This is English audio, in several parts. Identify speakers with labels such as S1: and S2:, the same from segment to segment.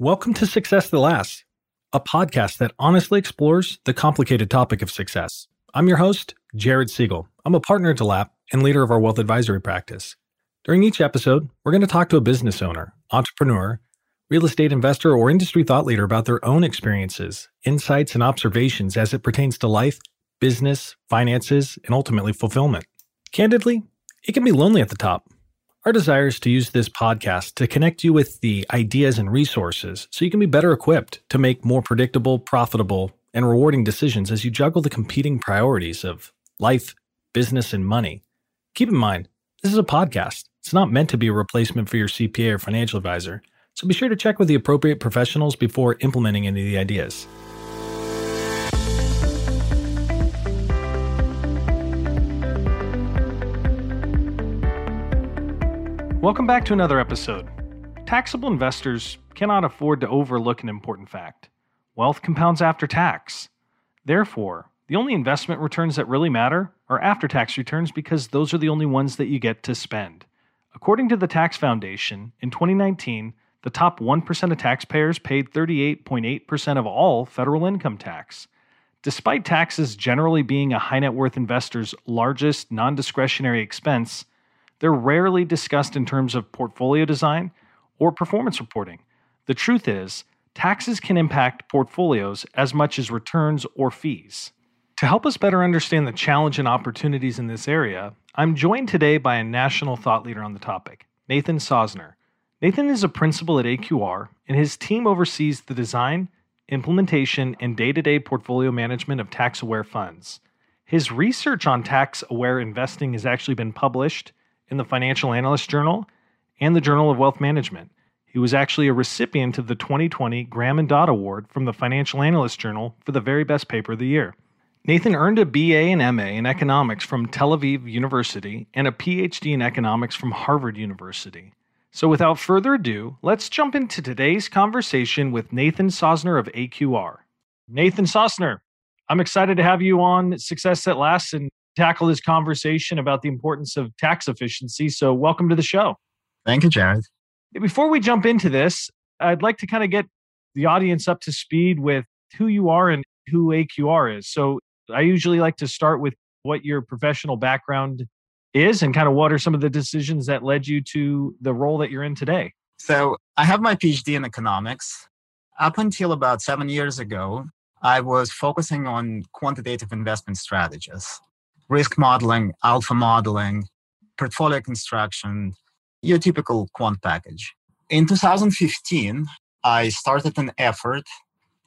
S1: Welcome to Success That Lasts, a podcast that honestly explores the complicated topic of success. I'm your host, Jared Siegel. I'm a partner at DeLapp and leader of our wealth advisory practice. During each episode, we're going to talk to a business owner, entrepreneur, real estate investor, or industry thought leader about their own experiences, insights, and observations as it pertains to life, business, finances, and ultimately fulfillment. Candidly, it can be lonely at the top. Our desire is to use this podcast to connect you with the ideas and resources so you can be better equipped to make more predictable, profitable, and rewarding decisions as you juggle the competing priorities of life, business, and money. Keep in mind, this is a podcast. It's not meant to be a replacement for your CPA or financial advisor, so be sure to check with the appropriate professionals before implementing any of the ideas. Welcome back to another episode. Taxable investors cannot afford to overlook an important fact wealth compounds after tax. Therefore, the only investment returns that really matter are after tax returns because those are the only ones that you get to spend. According to the Tax Foundation, in 2019, the top 1% of taxpayers paid 38.8% of all federal income tax. Despite taxes generally being a high net worth investor's largest non discretionary expense, they're rarely discussed in terms of portfolio design or performance reporting. The truth is, taxes can impact portfolios as much as returns or fees. To help us better understand the challenge and opportunities in this area, I'm joined today by a national thought leader on the topic, Nathan Sosner. Nathan is a principal at AQR, and his team oversees the design, implementation, and day to day portfolio management of tax aware funds. His research on tax aware investing has actually been published in the Financial Analyst Journal and the Journal of Wealth Management. He was actually a recipient of the 2020 Graham and Dodd Award from the Financial Analyst Journal for the very best paper of the year. Nathan earned a BA and MA in economics from Tel Aviv University and a PhD in economics from Harvard University. So, without further ado, let's jump into today's conversation with Nathan Sosner of AQR. Nathan Sosner, I'm excited to have you on Success That Lasts and tackle this conversation about the importance of tax efficiency. So, welcome to the show.
S2: Thank you, Jared.
S1: Before we jump into this, I'd like to kind of get the audience up to speed with who you are and who AQR is. So, I usually like to start with what your professional background is and kind of what are some of the decisions that led you to the role that you're in today.
S2: So, I have my PhD in economics. Up until about seven years ago, I was focusing on quantitative investment strategies risk modeling, alpha modeling, portfolio construction, your typical quant package. In 2015, I started an effort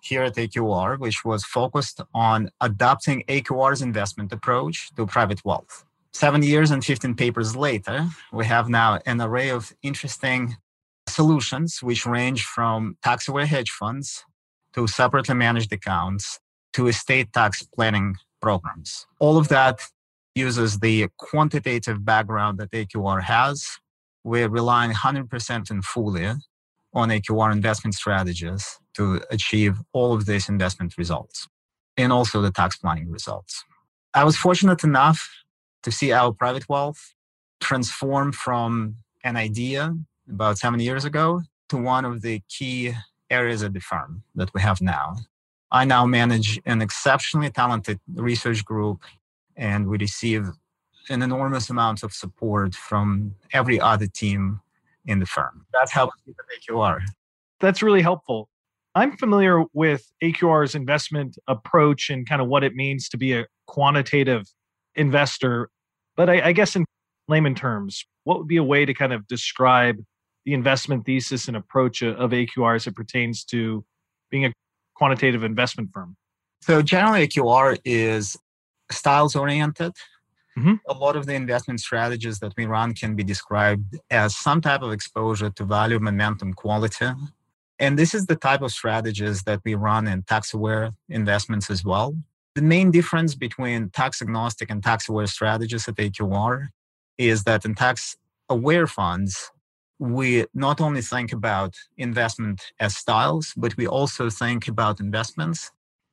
S2: here at AQR, which was focused on adopting AQR's investment approach to private wealth. Seven years and 15 papers later, we have now an array of interesting solutions, which range from tax aware hedge funds to separately managed accounts to estate tax planning programs. All of that uses the quantitative background that AQR has. We're relying 100% and fully on AQR investment strategies to achieve all of these investment results and also the tax planning results. I was fortunate enough to see our private wealth transform from an idea about seven years ago to one of the key areas of the firm that we have now. I now manage an exceptionally talented research group, and we receive an enormous amount of support from every other team in the firm. That's how we AQR.
S1: That's really helpful. I'm familiar with AQR's investment approach and kind of what it means to be a quantitative investor. But I, I guess in layman terms, what would be a way to kind of describe the investment thesis and approach of AQR as it pertains to being a quantitative investment firm?
S2: So generally, AQR is styles oriented. Mm-hmm. A lot of the investment strategies that we run can be described as some type of exposure to value, momentum, quality. And this is the type of strategies that we run in tax aware investments as well. The main difference between tax agnostic and tax aware strategies at AQR is that in tax aware funds, we not only think about investment as styles, but we also think about investments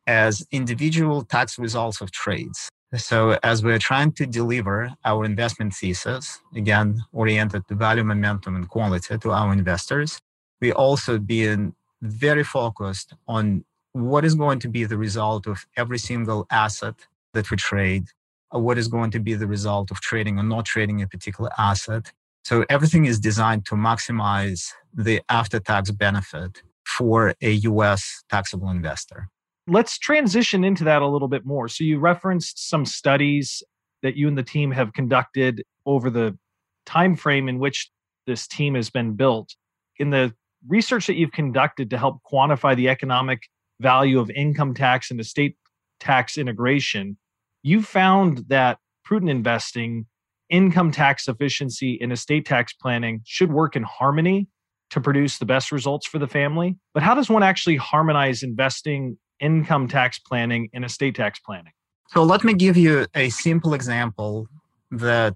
S2: as individual tax results of trades. So, as we're trying to deliver our investment thesis, again, oriented to value, momentum, and quality to our investors, we also being very focused on what is going to be the result of every single asset that we trade, what is going to be the result of trading or not trading a particular asset. So everything is designed to maximize the after tax benefit for a US taxable investor.
S1: Let's transition into that a little bit more. So you referenced some studies that you and the team have conducted over the time frame in which this team has been built. In the research that you've conducted to help quantify the economic value of income tax and estate tax integration, you found that prudent investing, income tax efficiency, and estate tax planning should work in harmony to produce the best results for the family. But how does one actually harmonize investing, income tax planning, and estate tax planning?
S2: So let me give you a simple example that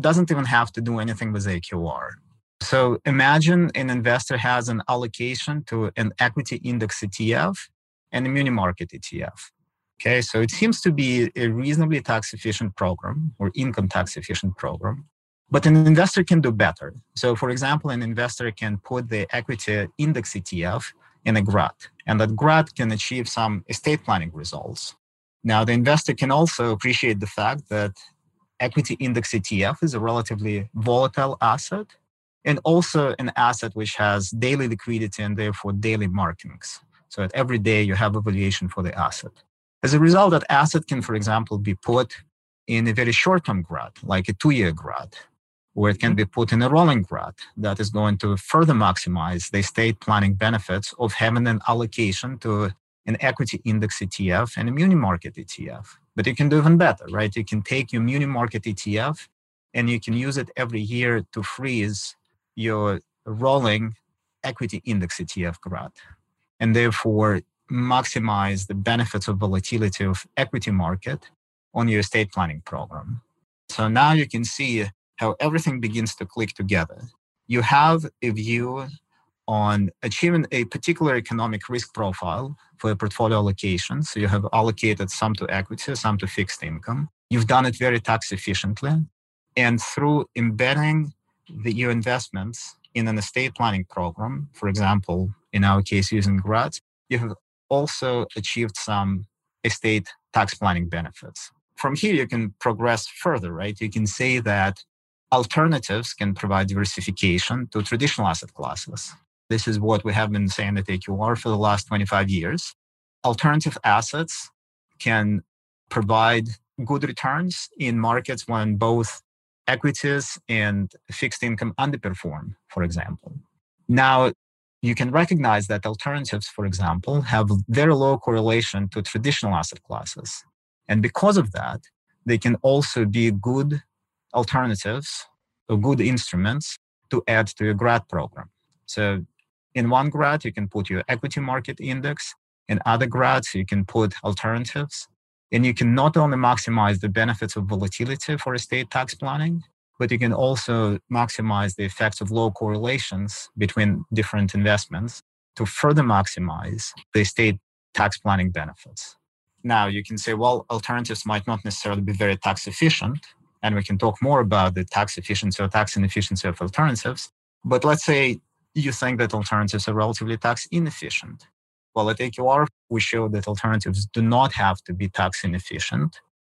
S2: doesn't even have to do anything with AQR. So imagine an investor has an allocation to an equity index ETF and a muni market ETF. Okay, so it seems to be a reasonably tax efficient program or income tax efficient program. But an investor can do better. So, for example, an investor can put the equity index ETF in a GRAT, and that GRAT can achieve some estate planning results. Now, the investor can also appreciate the fact that equity index ETF is a relatively volatile asset and also an asset which has daily liquidity and therefore daily markings. So that every day you have a valuation for the asset. As a result, that asset can, for example, be put in a very short-term GRAT, like a two-year GRAT, or it can mm-hmm. be put in a rolling GRAT that is going to further maximize the estate planning benefits of having an allocation to an equity index ETF and a muni market ETF. But you can do even better, right? You can take your muni market ETF and you can use it every year to freeze your rolling equity index ETF GRAT and therefore maximize the benefits of volatility of equity market on your estate planning program. So now you can see how everything begins to click together. You have a view on achieving a particular economic risk profile for a portfolio allocation. So you have allocated some to equity, some to fixed income. You've done it very tax efficiently. And through embedding the, your investments in an estate planning program, for example, in our case using GRATs, you have also achieved some estate tax planning benefits. From here, you can progress further, right? You can say that alternatives can provide diversification to traditional asset classes. This is what we have been saying at AQR for the last 25 years. Alternative assets can provide good returns in markets when both equities and fixed income underperform, for example. Now, you can recognize that alternatives, for example, have very low correlation to traditional asset classes. And because of that, they can also be good alternatives or good instruments to add to your GRAT program. So in one GRAT, you can put your equity market index. In other GRATs, you can put alternatives. And you can not only maximize the benefits of volatility for estate tax planning, but you can also maximize the effects of low correlations between different investments to further maximize the estate tax planning benefits. Now, you can say, well, alternatives might not necessarily be very tax efficient, and we can talk more about the tax efficiency or tax inefficiency of alternatives. But let's say you think that alternatives are relatively tax inefficient. Well, at AQR, we show that alternatives do not have to be tax inefficient,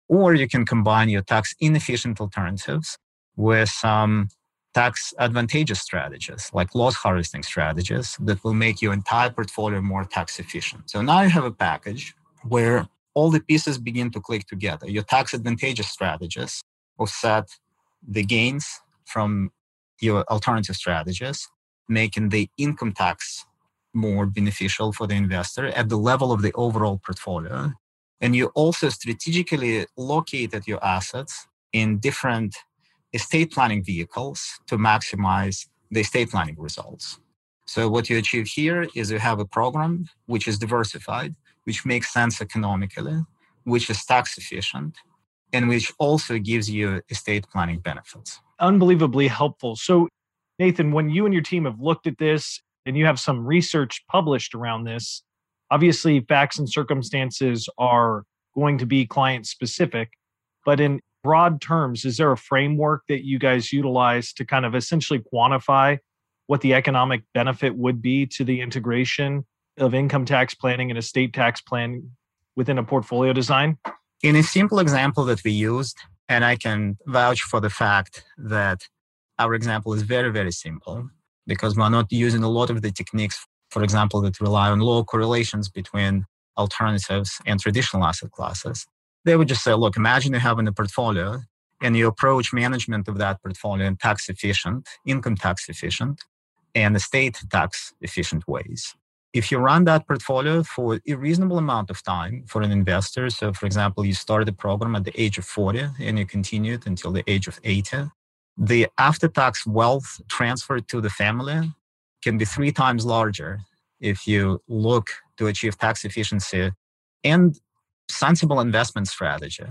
S2: or you can combine your tax inefficient alternatives with some tax advantageous strategies like loss harvesting strategies that will make your entire portfolio more tax efficient. So now you have a package where all the pieces begin to click together. Your tax advantageous strategies offset the gains from your alternative strategies, making the income tax more beneficial for the investor at the level of the overall portfolio. And you also strategically located your assets in different estate planning vehicles to maximize the estate planning results. So what you achieve here is you have a program which is diversified, which makes sense economically, which is tax efficient, and which also gives you estate planning benefits.
S1: Unbelievably helpful. So Nathan, when you and your team have looked at this and you have some research published around this, obviously facts and circumstances are going to be client specific, but in broad terms, is there a framework that you guys utilize to kind of essentially quantify what the economic benefit would be to the integration of income tax planning and estate tax planning within a portfolio design?
S2: In a simple example that we used, and I can vouch for the fact that our example is very, very simple because we're not using a lot of the techniques, for example, that rely on low correlations between alternatives and traditional asset classes. They would just say, look, imagine you have in a portfolio and you approach management of that portfolio in tax efficient, income tax efficient, and estate tax efficient ways. If you run that portfolio for a reasonable amount of time for an investor, so for example, you started the program at the age of 40 and you continued until the age of 80, the after tax wealth transferred to the family can be three times larger if you look to achieve tax efficiency and sensible investment strategy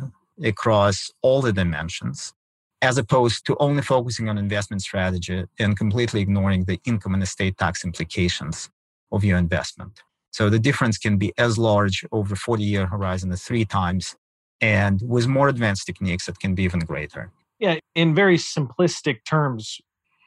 S2: across all the dimensions as opposed to only focusing on investment strategy and completely ignoring the income and estate tax implications of your investment. So the difference can be as large over 40 year horizon as three times. And with more advanced techniques, it can be even greater.
S1: Yeah, in very simplistic terms,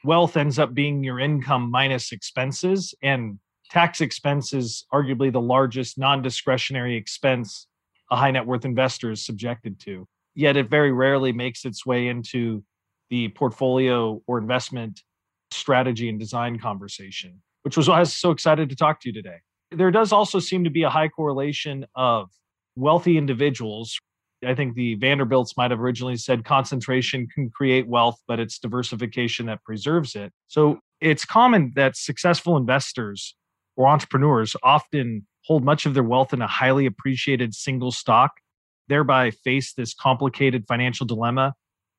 S1: wealth ends up being your income minus expenses, and tax expense is arguably the largest non discretionary expense a high net worth investor is subjected to yet it very rarely makes its way into the portfolio or investment strategy and design conversation, which was why I was so excited to talk to you today. There does also seem to be a high correlation of wealthy individuals. I think the Vanderbilts might have originally said concentration can create wealth, but it's diversification that preserves it. So it's common that successful investors or entrepreneurs often hold much of their wealth in a highly appreciated single stock thereby face this complicated financial dilemma.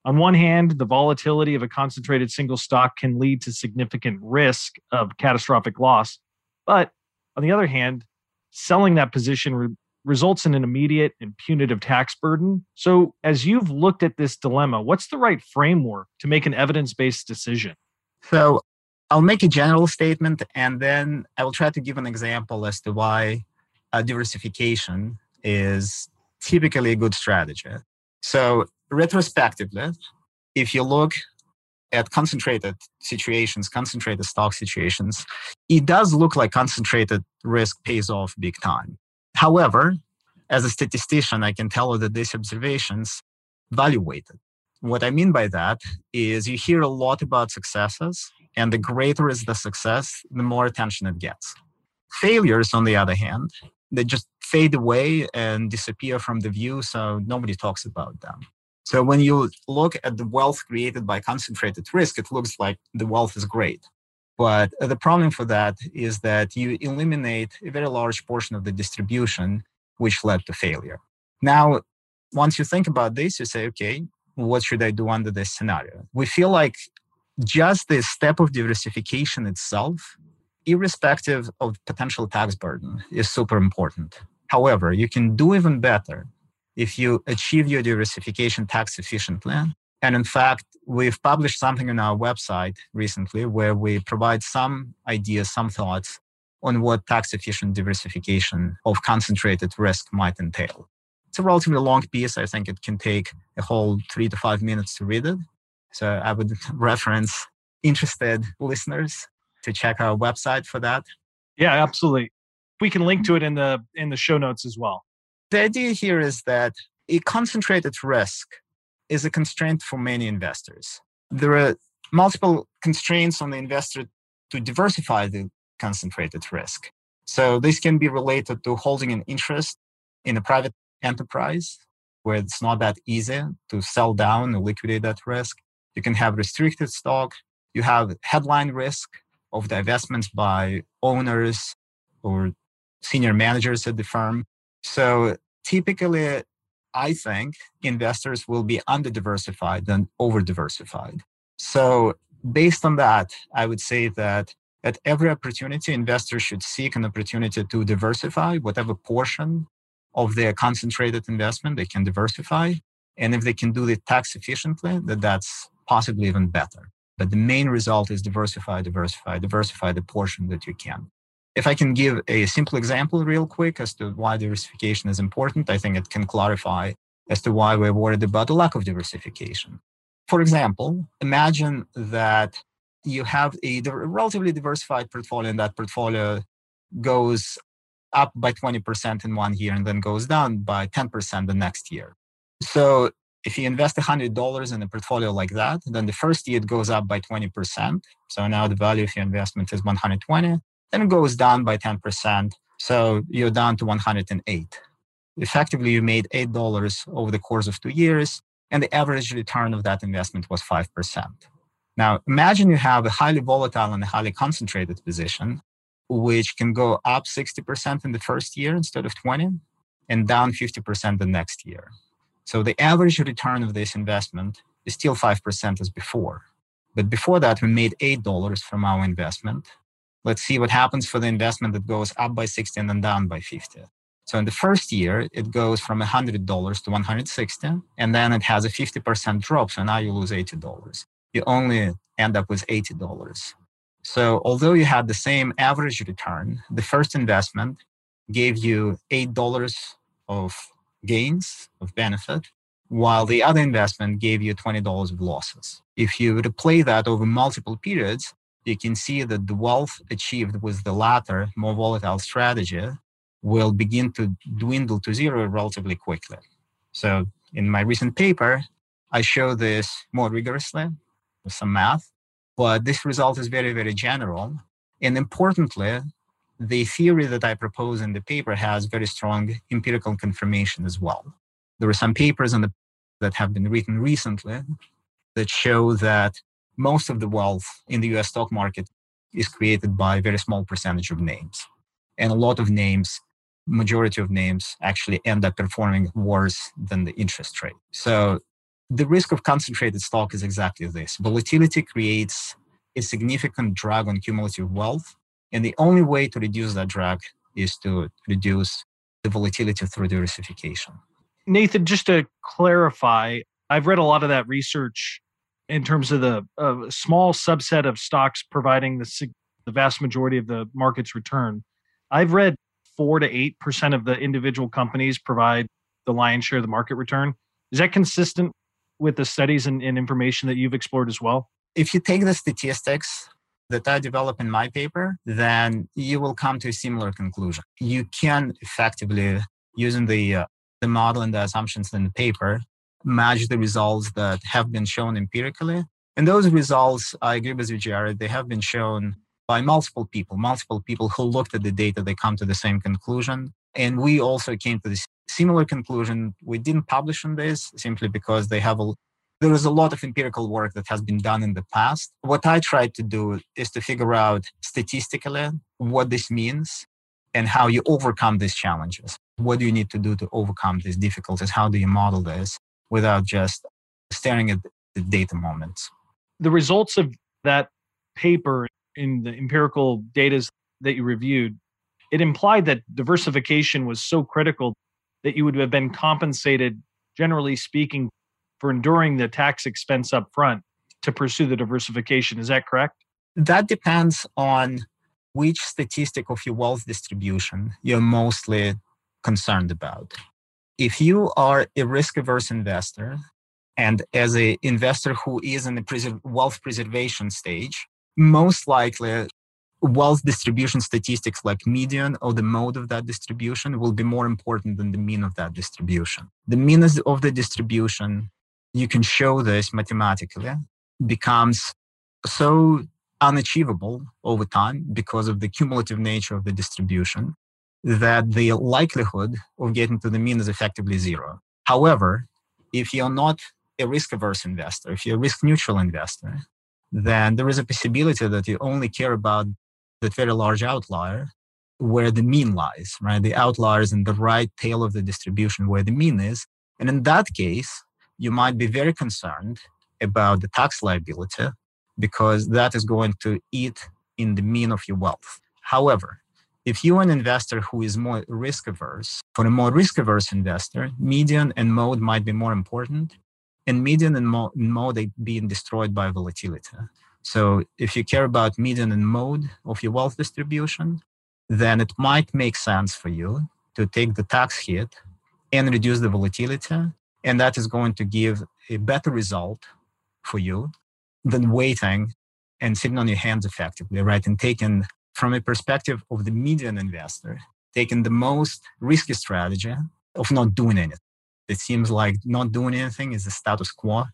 S1: On one hand, the volatility of a concentrated single stock can lead to significant risk of catastrophic loss. But on the other hand, selling that position re- results in an immediate and punitive tax burden. So, as you've looked at this dilemma, what's the right framework to make an evidence based decision?
S2: So, I'll make a general statement and then I will try to give an example as to why uh, diversification is typically a good strategy. So, retrospectively, if you look at concentrated situations, concentrated stock situations, it does look like concentrated risk pays off big time. However, as a statistician, I can tell you that these observations value weighted. What I mean by that is you hear a lot about successes, and the greater is the success, the more attention it gets. Failures, on the other hand, they just fade away and disappear from the view, so nobody talks about them. So when you look at the wealth created by concentrated risk, it looks like the wealth is great. But the problem for that is that you eliminate a very large portion of the distribution, which led to failure. Now, once you think about this, you say, okay, what should I do under this scenario? We feel like just the step of diversification itself irrespective of potential tax burden, is super important. However, you can do even better if you achieve your diversification tax efficiently. And in fact, we've published something on our website recently where we provide some ideas, some thoughts on what tax efficient diversification of concentrated risk might entail. It's a relatively long piece. I think it can take a whole three to five minutes to read it. So I would reference interested listeners to check our website for that.
S1: Yeah, absolutely. We can link to it in the in the show notes as well.
S2: The idea here is that a concentrated risk is a constraint for many investors. There are multiple constraints on the investor to diversify the concentrated risk. So this can be related to holding an interest in a private enterprise where it's not that easy to sell down or liquidate that risk. You can have restricted stock. You have headline risk, of divestments by owners or senior managers at the firm. So typically, I think investors will be under diversified than over diversified. So, based on that, I would say that at every opportunity, investors should seek an opportunity to diversify whatever portion of their concentrated investment they can diversify. And if they can do it tax efficiently, that that's possibly even better. But the main result is diversify, diversify, diversify the portion that you can. If I can give a simple example real quick as to why diversification is important, I think it can clarify as to why we're worried about the lack of diversification. For example, imagine that you have a relatively diversified portfolio, and that portfolio goes up by 20% in one year and then goes down by 10% the next year. So if you invest $100 in a portfolio like that, then the first year it goes up by 20%. So now the value of your investment is 120. Then it goes down by 10%. So you're down to 108. Effectively, you made $8 over the course of two years, and the average return of that investment was 5%. Now, imagine you have a highly volatile and a highly concentrated position, which can go up 60% in the first year instead of 20 and down 50% the next year. So the average return of this investment is still 5% as before. But before that, we made $8 from our investment. Let's see what happens for the investment that goes up by 60 and then down by 50. So in the first year, it goes from $100 to 160, and then it has a 50% drop. So now you lose $80. You only end up with $80. So although you had the same average return, the first investment gave you $8 of gains of benefit, while the other investment gave you $20 of losses. If you replay that over multiple periods, you can see that the wealth achieved with the latter, more volatile strategy will begin to dwindle to zero relatively quickly. So in my recent paper, I show this more rigorously with some math, but this result is very, very general. And importantly, the theory that I propose in the paper has very strong empirical confirmation as well. There are some papers the, that have been written recently that show that most of the wealth in the US stock market is created by a very small percentage of names. And a lot of names, majority of names, actually end up performing worse than the interest rate. So the risk of concentrated stock is exactly this volatility creates a significant drag on cumulative wealth and the only way to reduce that drag is to reduce the volatility through diversification.
S1: Nathan, just to clarify, I've read a lot of that research in terms of the uh, small subset of stocks providing the, the vast majority of the market's return. I've read four to eight percent of the individual companies provide the lion's share of the market return. Is that consistent with the studies and, and information that you've explored as well?
S2: If you take the statistics that I develop in my paper, then you will come to a similar conclusion. You can effectively, using the, uh, the model and the assumptions in the paper, match the results that have been shown empirically. And those results, I agree with you, Jared, they have been shown by multiple people, multiple people who looked at the data, they come to the same conclusion. And we also came to this similar conclusion. We didn't publish on this simply because they have a there is a lot of empirical work that has been done in the past. What I tried to do is to figure out statistically what this means and how you overcome these challenges. What do you need to do to overcome these difficulties? How do you model this without just staring at the data moments?
S1: The results of that paper in the empirical data that you reviewed, it implied that diversification was so critical that you would have been compensated, generally speaking, for enduring the tax expense up front to pursue the diversification. Is that correct?
S2: That depends on which statistic of your wealth distribution you're mostly concerned about. If you are a risk averse investor, and as an investor who is in the wealth preservation stage, most likely wealth distribution statistics like median or the mode of that distribution will be more important than the mean of that distribution. The mean of the distribution you can show this mathematically becomes so unachievable over time because of the cumulative nature of the distribution that the likelihood of getting to the mean is effectively zero. However, if you're not a risk averse investor, if you're a risk neutral investor, then there is a possibility that you only care about that very large outlier where the mean lies, right? The outlier is in the right tail of the distribution where the mean is. And in that case, you might be very concerned about the tax liability because that is going to eat in the mean of your wealth. However, if you're an investor who is more risk averse, for a more risk averse investor, median and mode might be more important, and median and mo- mode being destroyed by volatility. So if you care about median and mode of your wealth distribution, then it might make sense for you to take the tax hit and reduce the volatility and that is going to give a better result for you than waiting and sitting on your hands effectively, right? And taking from a perspective of the median investor, taking the most risky strategy of not doing anything. It seems like not doing anything is the status quo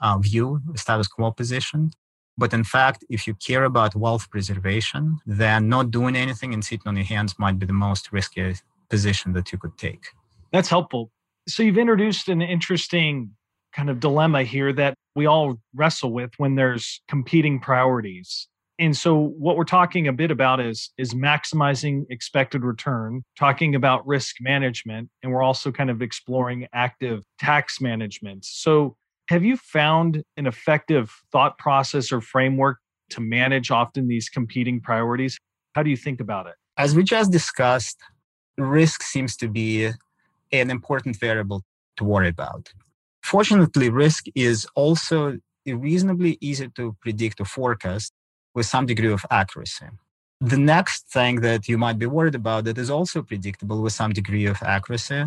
S2: uh, view, status quo position. But in fact, if you care about wealth preservation, then not doing anything and sitting on your hands might be the most risky position that you could take.
S1: That's helpful. So you've introduced an interesting kind of dilemma here that we all wrestle with when there's competing priorities. And so what we're talking a bit about is is maximizing expected return, talking about risk management, and we're also kind of exploring active tax management. So have you found an effective thought process or framework to manage often these competing priorities? How do you think about it?
S2: As we just discussed, risk seems to be an important variable to worry about. Fortunately, risk is also reasonably easy to predict or forecast with some degree of accuracy. The next thing that you might be worried about that is also predictable with some degree of accuracy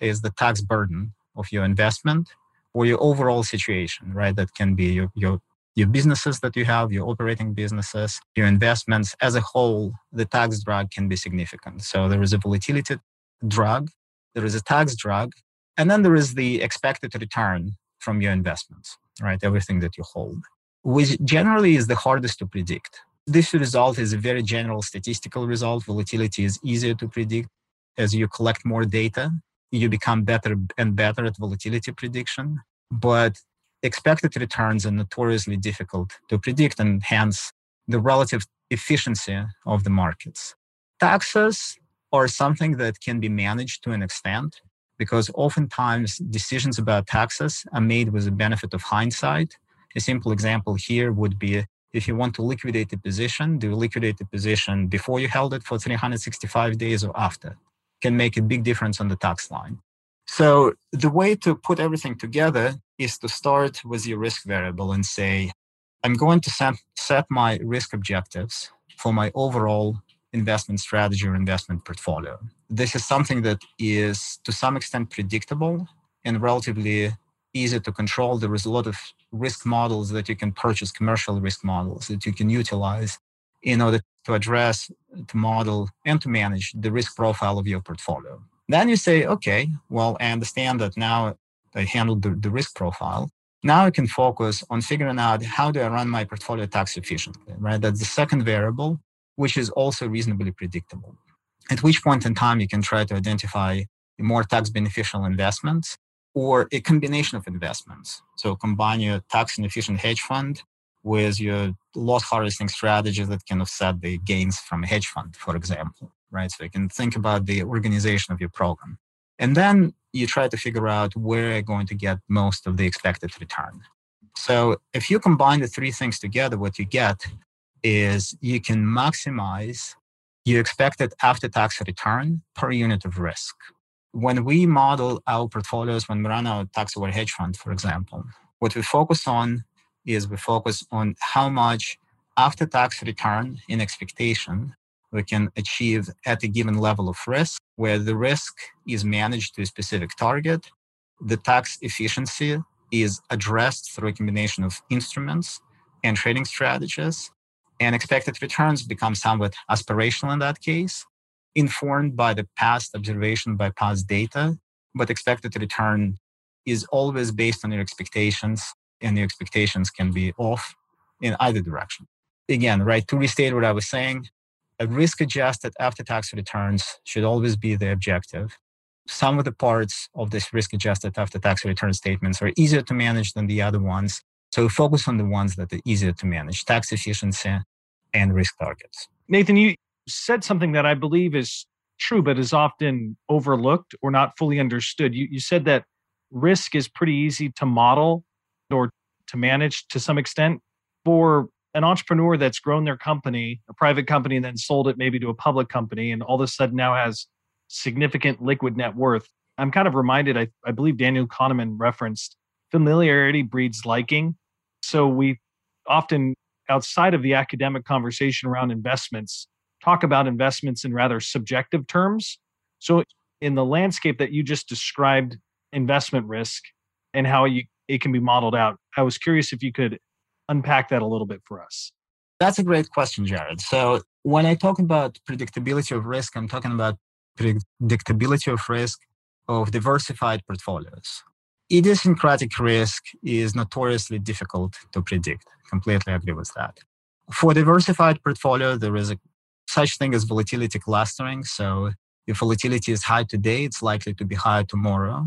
S2: is the tax burden of your investment or your overall situation, right? That can be your, your, your businesses that you have, your operating businesses, your investments as a whole, the tax drag can be significant. So there is a volatility drag, there is a tax drag, and then there is the expected return from your investments, right? Everything that you hold, which generally is the hardest to predict. This result is a very general statistical result. Volatility is easier to predict. As you collect more data, you become better and better at volatility prediction. But expected returns are notoriously difficult to predict and hence the relative efficiency of the markets. Taxes are something that can be managed to an extent because oftentimes decisions about taxes are made with the benefit of hindsight. A simple example here would be if you want to liquidate a position, do you liquidate the position before you held it for 365 days or after? Can make a big difference on the tax line. So the way to put everything together is to start with your risk variable and say, I'm going to set my risk objectives for my overall investment strategy or investment portfolio. This is something that is to some extent predictable and relatively easy to control. There is a lot of risk models that you can purchase, commercial risk models that you can utilize in order to address, to model, and to manage the risk profile of your portfolio. Then you say, okay, well, I understand that now I handled the, the risk profile. Now I can focus on figuring out how do I run my portfolio tax efficiently, right? That's the second variable which is also reasonably predictable. At which point in time you can try to identify more tax beneficial investments or a combination of investments. So combine your tax efficient hedge fund with your loss harvesting strategy that can offset the gains from a hedge fund, for example, right? So you can think about the organization of your program. And then you try to figure out where you're going to get most of the expected return. So if you combine the three things together, what you get is you can maximize your expected after tax return per unit of risk. When we model our portfolios, when we run our tax aware hedge fund, for example, what we focus on is we focus on how much after tax return in expectation we can achieve at a given level of risk, where the risk is managed to a specific target. The tax efficiency is addressed through a combination of instruments and trading strategies and expected returns become somewhat aspirational in that case, informed by the past observation, by past data. But expected return is always based on your expectations, and your expectations can be off in either direction. Again, right, to restate what I was saying, a risk adjusted after tax returns should always be the objective. Some of the parts of this risk adjusted after tax return statements are easier to manage than the other ones. So focus on the ones that are easier to manage, tax efficiency and risk targets.
S1: Nathan, you said something that I believe is true, but is often overlooked or not fully understood. You, you said that risk is pretty easy to model or to manage to some extent. For an entrepreneur that's grown their company, a private company, and then sold it maybe to a public company, and all of a sudden now has significant liquid net worth, I'm kind of reminded, I, I believe Daniel Kahneman referenced familiarity breeds liking. So we often, outside of the academic conversation around investments, talk about investments in rather subjective terms. So, in the landscape that you just described, investment risk and how you, it can be modeled out, I was curious if you could unpack that a little bit for us.
S2: That's a great question, Jared. So when I talk about predictability of risk, I'm talking about predictability of risk of diversified portfolios. Idiosyncratic risk is notoriously difficult to predict. Completely agree with that. For diversified portfolio, there is a such thing as volatility clustering. So if volatility is high today, it's likely to be high tomorrow.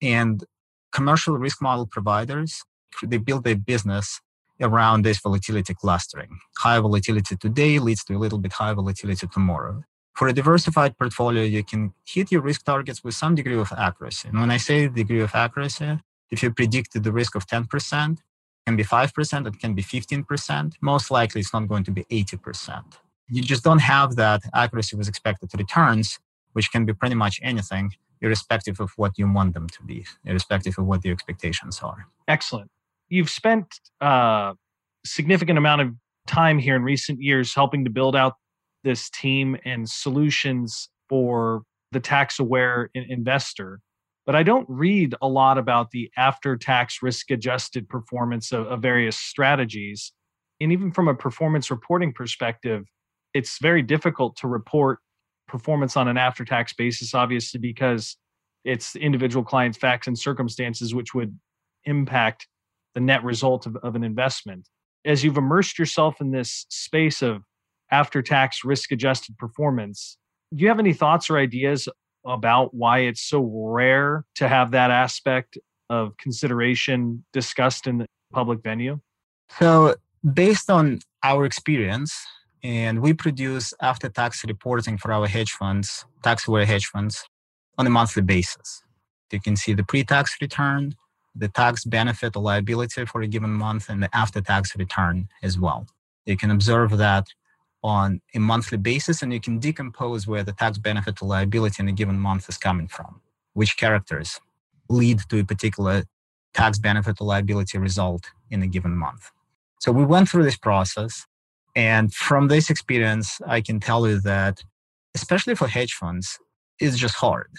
S2: And commercial risk model providers, they build their business around this volatility clustering. High volatility today leads to a little bit high volatility tomorrow. For a diversified portfolio, you can hit your risk targets with some degree of accuracy. And when I say degree of accuracy, if you predicted the risk of 10%, it can be 5%, it can be 15%. Most likely it's not going to be 80%. You just don't have that accuracy with expected returns, which can be pretty much anything, irrespective of what you want them to be, irrespective of what the expectations are.
S1: Excellent. You've spent a uh, significant amount of time here in recent years helping to build out this team and solutions for the tax aware investor. But I don't read a lot about the after tax risk adjusted performance of, of various strategies. And even from a performance reporting perspective, it's very difficult to report performance on an after tax basis, obviously, because it's individual clients' facts and circumstances which would impact the net result of, of an investment. As you've immersed yourself in this space of after tax risk adjusted performance. Do you have any thoughts or ideas about why it's so rare to have that aspect of consideration discussed in the public venue?
S2: So, based on our experience, and we produce after tax reporting for our hedge funds, tax aware hedge funds, on a monthly basis. You can see the pre tax return, the tax benefit or liability for a given month, and the after tax return as well. You can observe that on a monthly basis and you can decompose where the tax benefit liability in a given month is coming from, which characters lead to a particular tax benefit liability result in a given month. So we went through this process. And from this experience, I can tell you that, especially for hedge funds, it's just hard.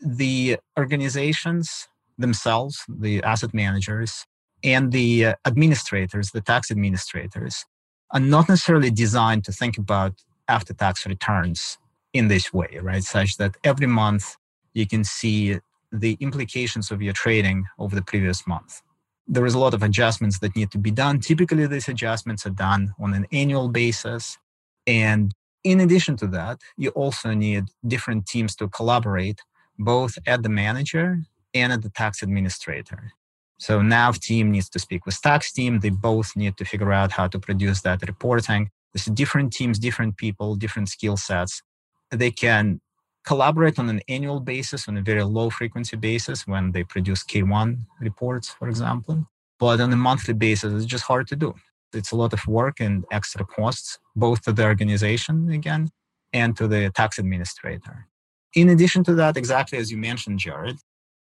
S2: The organizations themselves, the asset managers, and the uh, administrators, the tax administrators, are not necessarily designed to think about after tax returns in this way, right? Such that every month you can see the implications of your trading over the previous month. There is a lot of adjustments that need to be done. Typically, these adjustments are done on an annual basis. And in addition to that, you also need different teams to collaborate both at the manager and at the tax administrator. So NAV team needs to speak with tax team. They both need to figure out how to produce that reporting. There's different teams, different people, different skill sets. They can collaborate on an annual basis, on a very low frequency basis when they produce K1 reports, for example. But on a monthly basis, it's just hard to do. It's a lot of work and extra costs, both to the organization again and to the tax administrator. In addition to that, exactly as you mentioned, Jared,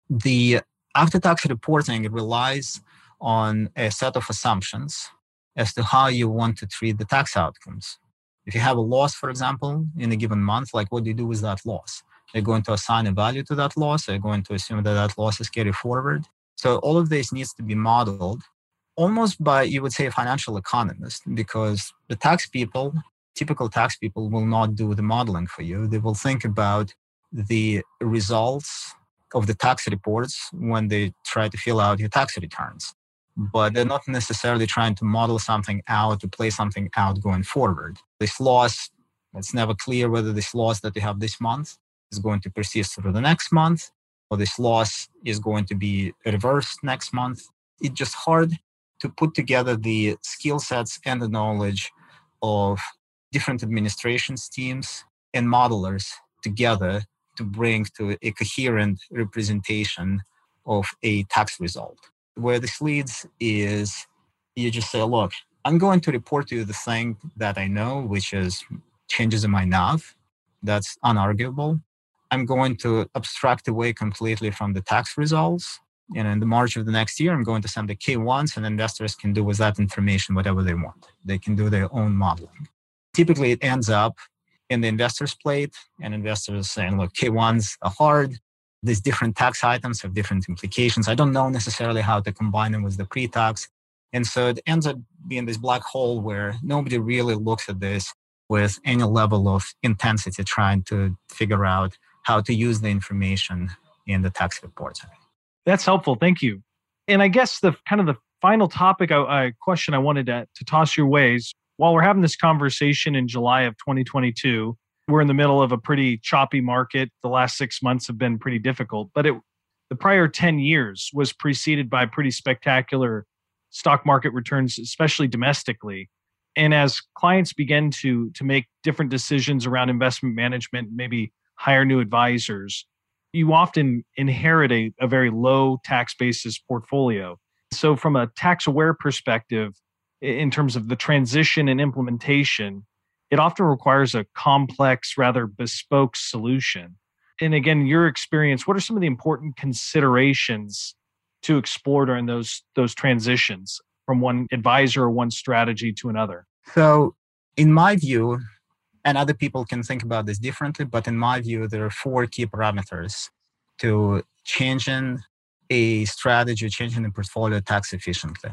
S2: the after tax reporting it relies on a set of assumptions as to how you want to treat the tax outcomes. If you have a loss, for example, in a given month, like what do you do with that loss? They're going to assign a value to that loss. They're going to assume that that loss is carried forward. So all of this needs to be modeled almost by, you would say, a financial economist, because the tax people, typical tax people, will not do the modeling for you. They will think about the results of the tax reports when they try to fill out your tax returns. But they're not necessarily trying to model something out to play something out going forward. This loss, it's never clear whether this loss that you have this month is going to persist through the next month or this loss is going to be reversed next month. It's just hard to put together the skill sets and the knowledge of different administrations teams and modelers together to bring to a coherent representation of a tax result. Where this leads is you just say, look, I'm going to report to you the thing that I know, which is changes in my NAV. That's unarguable. I'm going to abstract away completely from the tax results. And in the March of the next year, I'm going to send the K1s, and investors can do with that information whatever they want. They can do their own modeling. Typically, it ends up in the investor's plate, and investors saying, look, K1s are hard. These different tax items have different implications. I don't know necessarily how to combine them with the pre tax. And so it ends up being this black hole where nobody really looks at this with any level of intensity trying to figure out how to use the information in the tax reports.
S1: That's helpful. Thank you. And I guess the kind of the final topic, I, question I wanted to, to toss your ways while we're having this conversation in July of 2022, we're in the middle of a pretty choppy market. The last six months have been pretty difficult, but it, the prior 10 years was preceded by pretty spectacular stock market returns, especially domestically. And as clients begin to, to make different decisions around investment management, maybe hire new advisors, you often inherit a, a very low tax basis portfolio. So, from a tax aware perspective, in terms of the transition and implementation, it often requires a complex, rather bespoke solution. And again, your experience, what are some of the important considerations to explore during those those transitions from one advisor or one strategy to another?
S2: So, in my view, and other people can think about this differently, but in my view, there are four key parameters to changing a strategy, changing the portfolio tax efficiently.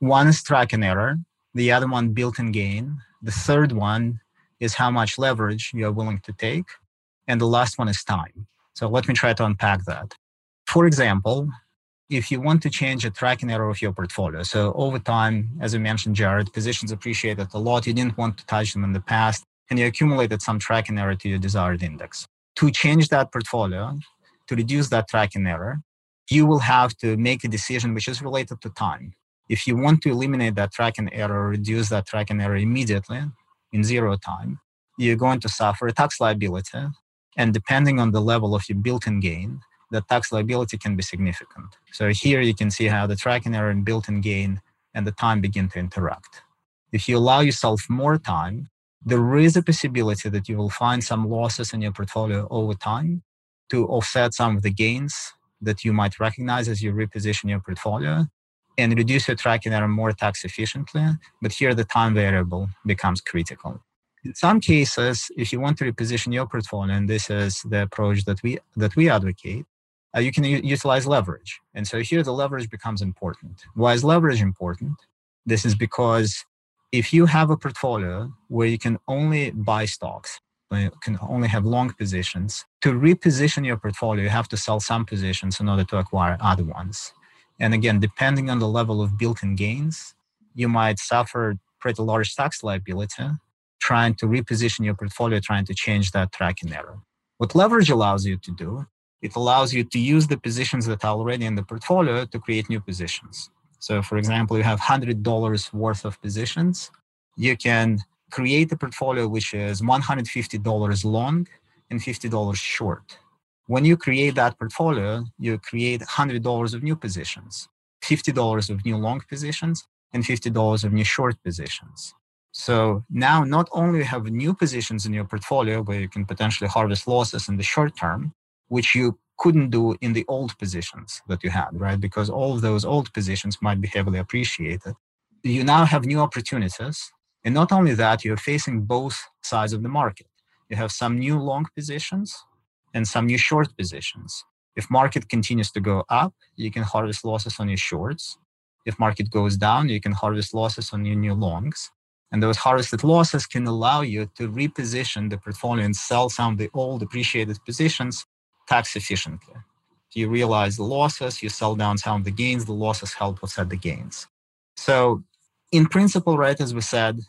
S2: One is tracking error, the other one built in gain, the third one is how much leverage you're willing to take, and the last one is time. So let me try to unpack that. For example, if you want to change a tracking error of your portfolio, so over time, as I mentioned, Jared, positions appreciated a lot. You didn't want to touch them in the past, and you accumulated some tracking error to your desired index. To change that portfolio, to reduce that tracking error, you will have to make a decision which is related to time. If you want to eliminate that tracking error, reduce that tracking error immediately in zero time, you're going to suffer a tax liability. And depending on the level of your built-in gain, the tax liability can be significant. So here you can see how the tracking error and built-in gain and the time begin to interact. If you allow yourself more time, there is a possibility that you will find some losses in your portfolio over time to offset some of the gains that you might recognize as you reposition your portfolio and reduce your tracking error more tax efficiently. But here the time variable becomes critical. In some cases, if you want to reposition your portfolio, and this is the approach that we that we advocate, uh, you can u- utilize leverage. And so here the leverage becomes important. Why is leverage important? This is because if you have a portfolio where you can only buy stocks, you can only have long positions, to reposition your portfolio, you have to sell some positions in order to acquire other ones. And again, depending on the level of built in gains, you might suffer pretty large tax liability trying to reposition your portfolio, trying to change that tracking error. What leverage allows you to do, it allows you to use the positions that are already in the portfolio to create new positions. So, for example, you have $100 worth of positions. You can create a portfolio which is $150 long and $50 short. When you create that portfolio, you create $100 of new positions, $50 of new long positions, and $50 of new short positions. So now not only have new positions in your portfolio where you can potentially harvest losses in the short term, which you couldn't do in the old positions that you had, right? Because all of those old positions might be heavily appreciated. You now have new opportunities. And not only that, you're facing both sides of the market. You have some new long positions and some new short positions. If market continues to go up, you can harvest losses on your shorts. If market goes down, you can harvest losses on your new longs. And those harvested losses can allow you to reposition the portfolio and sell some of the old appreciated positions tax efficiently. You realize the losses, you sell down some of the gains, the losses help offset the gains. So, in principle, right, as we said,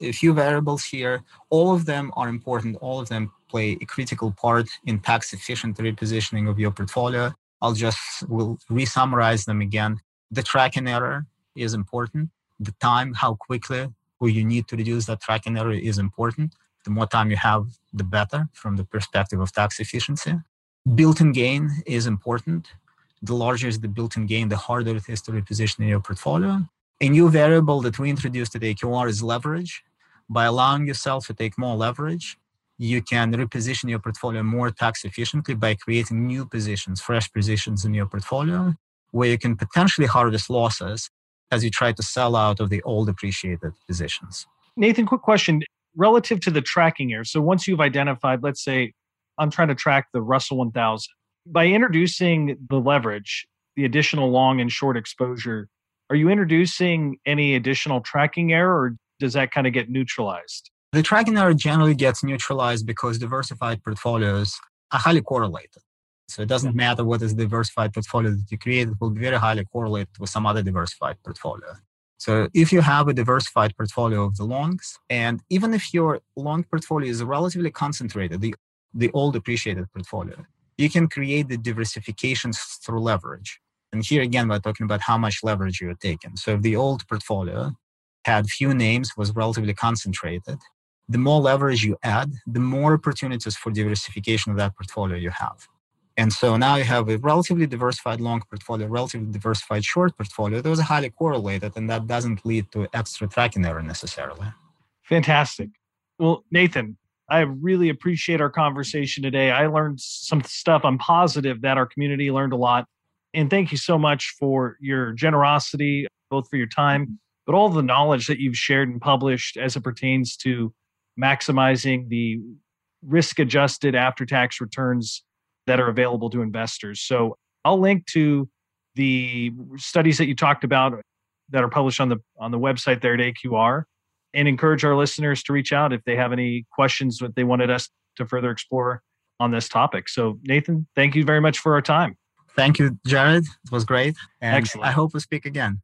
S2: a few variables here, all of them are important, all of them play a critical part in tax efficient repositioning of your portfolio. I'll just will re-summarize them again. The tracking error is important. The time, how quickly will you need to reduce that tracking error is important. The more time you have, the better from the perspective of tax efficiency. Built-in gain is important. The larger is the built-in gain, the harder it is to reposition in your portfolio. A new variable that we introduced at AQR is leverage. By allowing yourself to take more leverage, you can reposition your portfolio more tax efficiently by creating new positions, fresh positions in your portfolio, where you can potentially harvest losses as you try to sell out of the old appreciated positions.
S1: Nathan, quick question relative to the tracking error. So once you've identified, let's say I'm trying to track the Russell 1000, by introducing the leverage, the additional long and short exposure, are you introducing any additional tracking error or does that kind of get neutralized?
S2: The tracking error generally gets neutralized because diversified portfolios are highly correlated. So it doesn't matter what is the diversified portfolio that you create, it will be very highly correlated with some other diversified portfolio. So if you have a diversified portfolio of the longs, and even if your long portfolio is relatively concentrated, the, the old appreciated portfolio, you can create the diversifications through leverage. And here again, we're talking about how much leverage you're taking. So if the old portfolio had few names, was relatively concentrated, the more leverage you add, the more opportunities for diversification of that portfolio you have. And so now you have a relatively diversified long portfolio, relatively diversified short portfolio. Those are highly correlated, and that doesn't lead to extra tracking error necessarily.
S1: Fantastic. Well, Nathan, I really appreciate our conversation today. I learned some stuff. I'm positive that our community learned a lot. And thank you so much for your generosity, both for your time, but all the knowledge that you've shared and published as it pertains to maximizing the risk adjusted after tax returns that are available to investors. So I'll link to the studies that you talked about that are published on the on the website there at AQR and encourage our listeners to reach out if they have any questions that they wanted us to further explore on this topic. So Nathan, thank you very much for our time.
S2: Thank you, Jared. It was great. And
S1: Excellent.
S2: I hope we speak again.